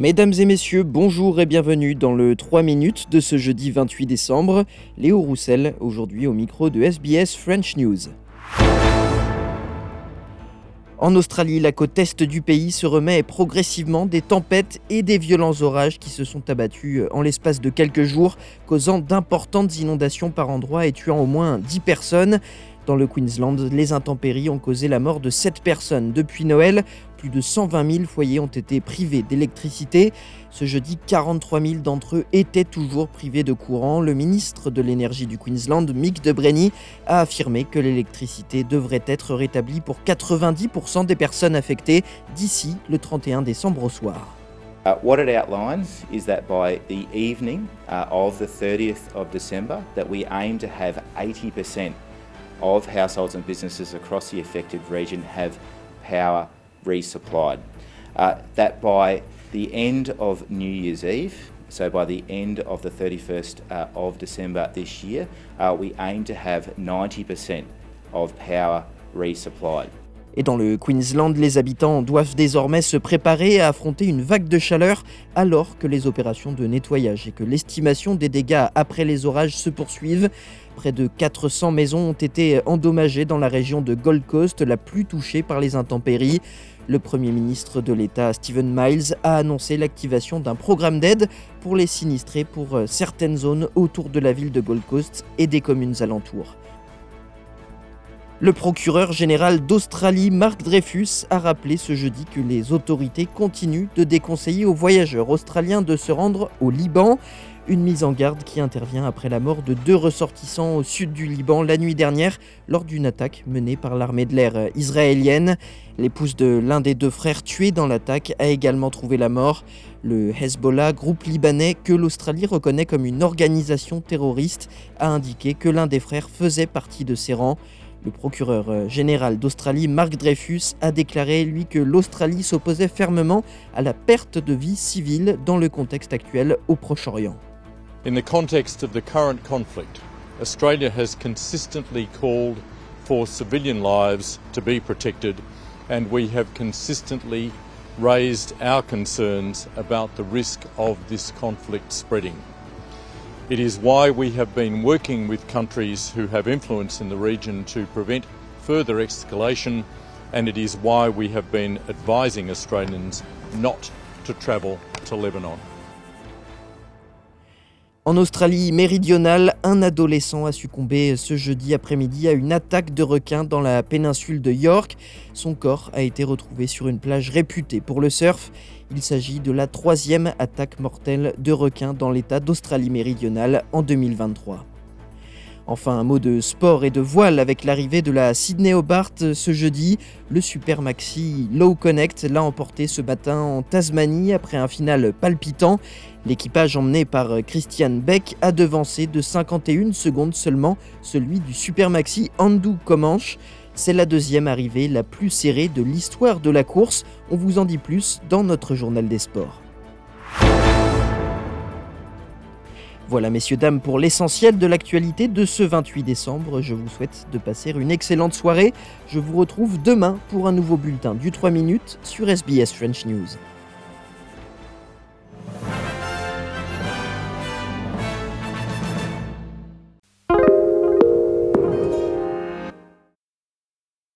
Mesdames et messieurs, bonjour et bienvenue dans le 3 minutes de ce jeudi 28 décembre. Léo Roussel, aujourd'hui au micro de SBS French News. En Australie, la côte est du pays se remet progressivement des tempêtes et des violents orages qui se sont abattus en l'espace de quelques jours, causant d'importantes inondations par endroits et tuant au moins 10 personnes. Dans le Queensland, les intempéries ont causé la mort de 7 personnes depuis Noël. Plus de 120 000 foyers ont été privés d'électricité. Ce jeudi, 43 000 d'entre eux étaient toujours privés de courant. Le ministre de l'énergie du Queensland, Mick DeBrenny, a affirmé que l'électricité devrait être rétablie pour 90% des personnes affectées d'ici le 31 décembre au soir. Uh, what it outlines is that by the evening uh, of the 30th of December, that we aim to have 80% of households and businesses across the affected region have power resupplied. Uh, that by the end of New Year's Eve, so by the end of the 31st uh, of December this year, uh, we aim to have 90% of power resupplied. Et dans le Queensland, les habitants doivent désormais se préparer à affronter une vague de chaleur alors que les opérations de nettoyage et que l'estimation des dégâts après les orages se poursuivent. Près de 400 maisons ont été endommagées dans la région de Gold Coast, la plus touchée par les intempéries. Le Premier ministre de l'État, Stephen Miles, a annoncé l'activation d'un programme d'aide pour les sinistrés pour certaines zones autour de la ville de Gold Coast et des communes alentours. Le procureur général d'Australie, Mark Dreyfus, a rappelé ce jeudi que les autorités continuent de déconseiller aux voyageurs australiens de se rendre au Liban. Une mise en garde qui intervient après la mort de deux ressortissants au sud du Liban la nuit dernière lors d'une attaque menée par l'armée de l'air israélienne. L'épouse de l'un des deux frères tués dans l'attaque a également trouvé la mort. Le Hezbollah, groupe libanais que l'Australie reconnaît comme une organisation terroriste, a indiqué que l'un des frères faisait partie de ses rangs. Le procureur euh, général d'Australie, Mark Dreyfus, a déclaré, lui, que l'Australie s'opposait fermement à la perte de vie civile dans le contexte actuel au Proche-Orient. In the context of the current conflict, Australia has consistently called for civilian lives to be protected, and we have consistently raised our concerns about the risk of this conflict spreading. It is why we have been working with countries who have influence in the region to prevent further escalation, and it is why we have been advising Australians not to travel to Lebanon. En Australie méridionale, un adolescent a succombé ce jeudi après-midi à une attaque de requins dans la péninsule de York. Son corps a été retrouvé sur une plage réputée pour le surf. Il s'agit de la troisième attaque mortelle de requins dans l'État d'Australie méridionale en 2023. Enfin, un mot de sport et de voile avec l'arrivée de la Sydney Hobart ce jeudi. Le Super Maxi Low Connect l'a emporté ce matin en Tasmanie après un final palpitant. L'équipage emmené par Christian Beck a devancé de 51 secondes seulement celui du Super Maxi Andu Comanche. C'est la deuxième arrivée la plus serrée de l'histoire de la course. On vous en dit plus dans notre journal des sports. Voilà messieurs, dames, pour l'essentiel de l'actualité de ce 28 décembre. Je vous souhaite de passer une excellente soirée. Je vous retrouve demain pour un nouveau bulletin du 3 minutes sur SBS French News.